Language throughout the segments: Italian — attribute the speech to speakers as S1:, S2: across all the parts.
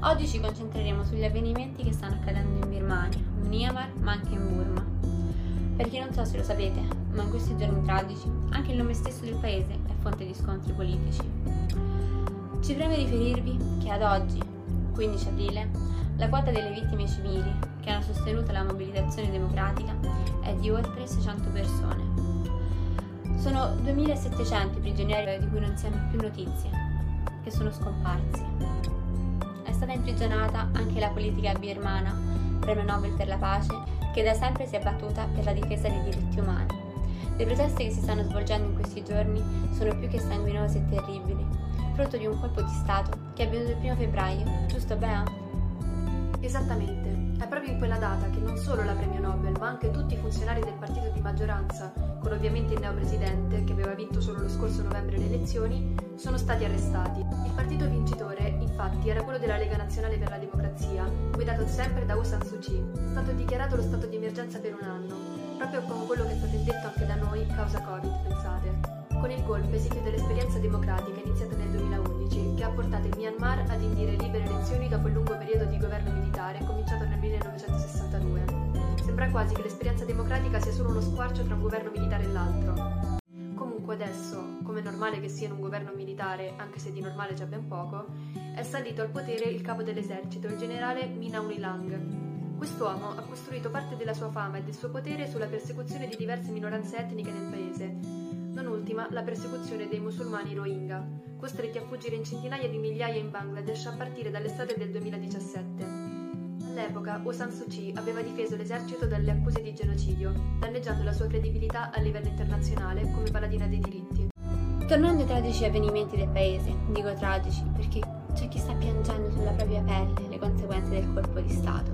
S1: Oggi ci concentreremo sugli avvenimenti che stanno accadendo in Birmania, Myanmar, ma anche in Burma. Perché non so se lo sapete, ma in questi giorni tragici anche il nome stesso del paese è fonte di scontri politici. Ci preme riferirvi che ad oggi, 15 aprile, la quota delle vittime civili che hanno sostenuto la mobilitazione democratica è di oltre 600 persone. Sono 2700 i prigionieri di cui non si hanno più notizie, che sono scomparsi. Stata imprigionata anche la politica birmana, premio Nobel per la pace, che da sempre si è battuta per la difesa dei diritti umani. Le proteste che si stanno svolgendo in questi giorni sono più che sanguinose e terribili, frutto di un colpo di Stato che è avvenuto il primo febbraio, giusto Bea?
S2: Esattamente, è proprio in quella data che non solo la premio Nobel, ma anche tutti i funzionari del partito di maggioranza, con ovviamente il neopresidente che aveva vinto solo lo scorso novembre le elezioni, sono stati arrestati. Il partito vincitore, infatti, era quello della Lega Nazionale per la Democrazia, guidato sempre da Aung San Suu Kyi. È stato dichiarato lo stato di emergenza per un anno, proprio come quello che è stato indetto anche da noi causa Covid, pensate. Con il golpe si chiude l'esperienza democratica iniziata nel 2011, che ha portato il Myanmar ad indire libere elezioni dopo il lungo periodo di governo militare cominciato nel 1962. Sembra quasi che l'esperienza democratica sia solo uno squarcio tra un governo militare e l'altro. Comunque adesso, come è normale che sia in un governo militare, anche se di normale c'è ben poco, è salito al potere il capo dell'esercito, il generale Min Aung Hlaing. Quest'uomo ha costruito parte della sua fama e del suo potere sulla persecuzione di diverse minoranze etniche nel paese, non ultima la persecuzione dei musulmani Rohingya, costretti a fuggire in centinaia di migliaia in Bangladesh a partire dall'estate del 2017. All'epoca Aung San Suu Kyi aveva difeso l'esercito dalle accuse di genocidio, danneggiando la sua credibilità a livello internazionale come paladina dei diritti.
S1: Tornando ai tragici avvenimenti del paese, dico tragici perché c'è chi sta piangendo sulla propria pelle le conseguenze del colpo di Stato.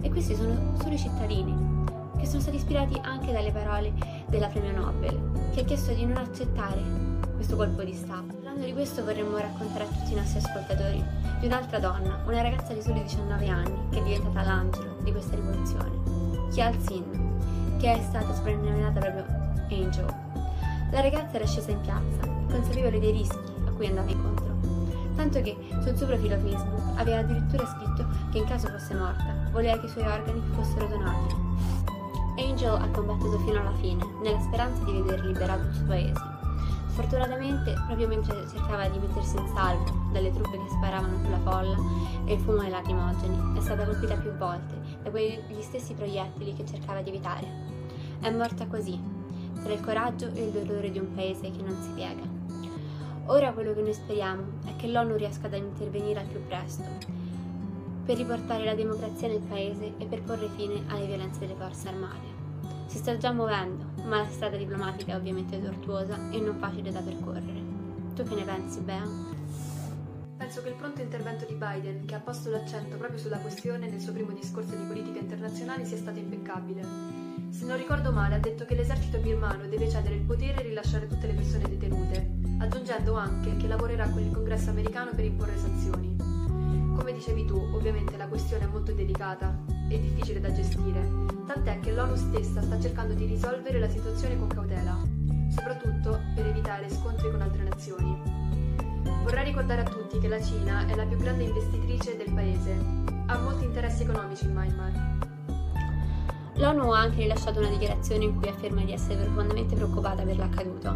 S1: E questi sono solo i cittadini, che sono stati ispirati anche dalle parole della premio Nobel, che ha chiesto di non accettare questo colpo di Stato. Parlando di questo vorremmo raccontare a tutti i nostri ascoltatori di un'altra donna, una ragazza di soli 19 anni, che è diventata l'angelo di questa rivoluzione, Kial Sin, che è stata soprannominata proprio Angel. La ragazza era scesa in piazza, consapevole dei rischi a cui andava incontro, tanto che sul suo profilo Facebook aveva addirittura scritto che in caso fosse morta, voleva che i suoi organi fossero donati. Angel ha combattuto fino alla fine, nella speranza di vedere liberato il suo paese. Sfortunatamente, proprio mentre cercava di mettersi in salvo dalle truppe che sparavano sulla folla e il fumo dei lacrimogeni, è stata colpita più volte da quegli stessi proiettili che cercava di evitare. È morta così, tra il coraggio e il dolore di un paese che non si piega. Ora quello che noi speriamo è che l'ONU riesca ad intervenire al più presto per riportare la democrazia nel paese e per porre fine alle violenze delle forze armate. Si sta già muovendo, ma la strada diplomatica è ovviamente tortuosa e non facile da percorrere. Tu che ne pensi, Bea?
S2: Penso che il pronto intervento di Biden, che ha posto l'accento proprio sulla questione nel suo primo discorso di politica internazionale, sia stato impeccabile. Se non ricordo male, ha detto che l'esercito birmano deve cedere il potere e rilasciare tutte le persone detenute, aggiungendo anche che lavorerà con il congresso americano per imporre sanzioni. Come dicevi tu, ovviamente la questione è molto delicata e difficile da gestire, tant'è che l'ONU stessa sta cercando di risolvere la situazione con cautela, soprattutto per evitare scontri con altre nazioni. Vorrei ricordare a tutti che la Cina è la più grande investitrice del paese, ha molti interessi economici in Myanmar
S1: L'ONU ha anche rilasciato una dichiarazione in cui afferma di essere profondamente preoccupata per l'accaduto.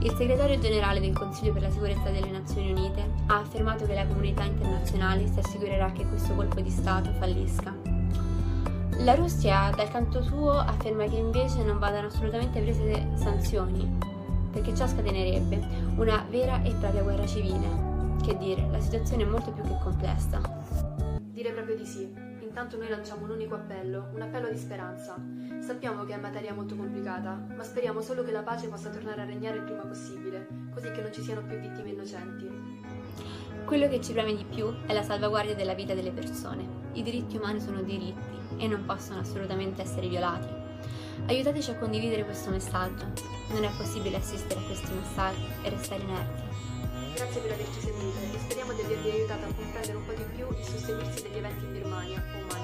S1: Il segretario generale del Consiglio per la sicurezza delle Nazioni Unite ha affermato che la comunità internazionale si assicurerà che questo colpo di Stato fallisca. La Russia, dal canto suo, afferma che invece non vadano assolutamente prese sanzioni, perché ciò scatenerebbe una vera e propria guerra civile. Che dire, la situazione è molto più che complessa.
S2: Dire proprio di sì. Intanto noi lanciamo un unico appello, un appello di speranza. Sappiamo che è materia molto complicata, ma speriamo solo che la pace possa tornare a regnare il prima possibile, così che non ci siano più vittime innocenti.
S1: Quello che ci preme di più è la salvaguardia della vita delle persone. I diritti umani sono diritti e non possono assolutamente essere violati. Aiutateci a condividere questo messaggio. Non è possibile assistere a questi massacri e restare inerti.
S2: Grazie per averci seguito e speriamo di avervi aiutato a comprendere un po' di più il susseguirsi degli eventi in Birmania o Myanmar.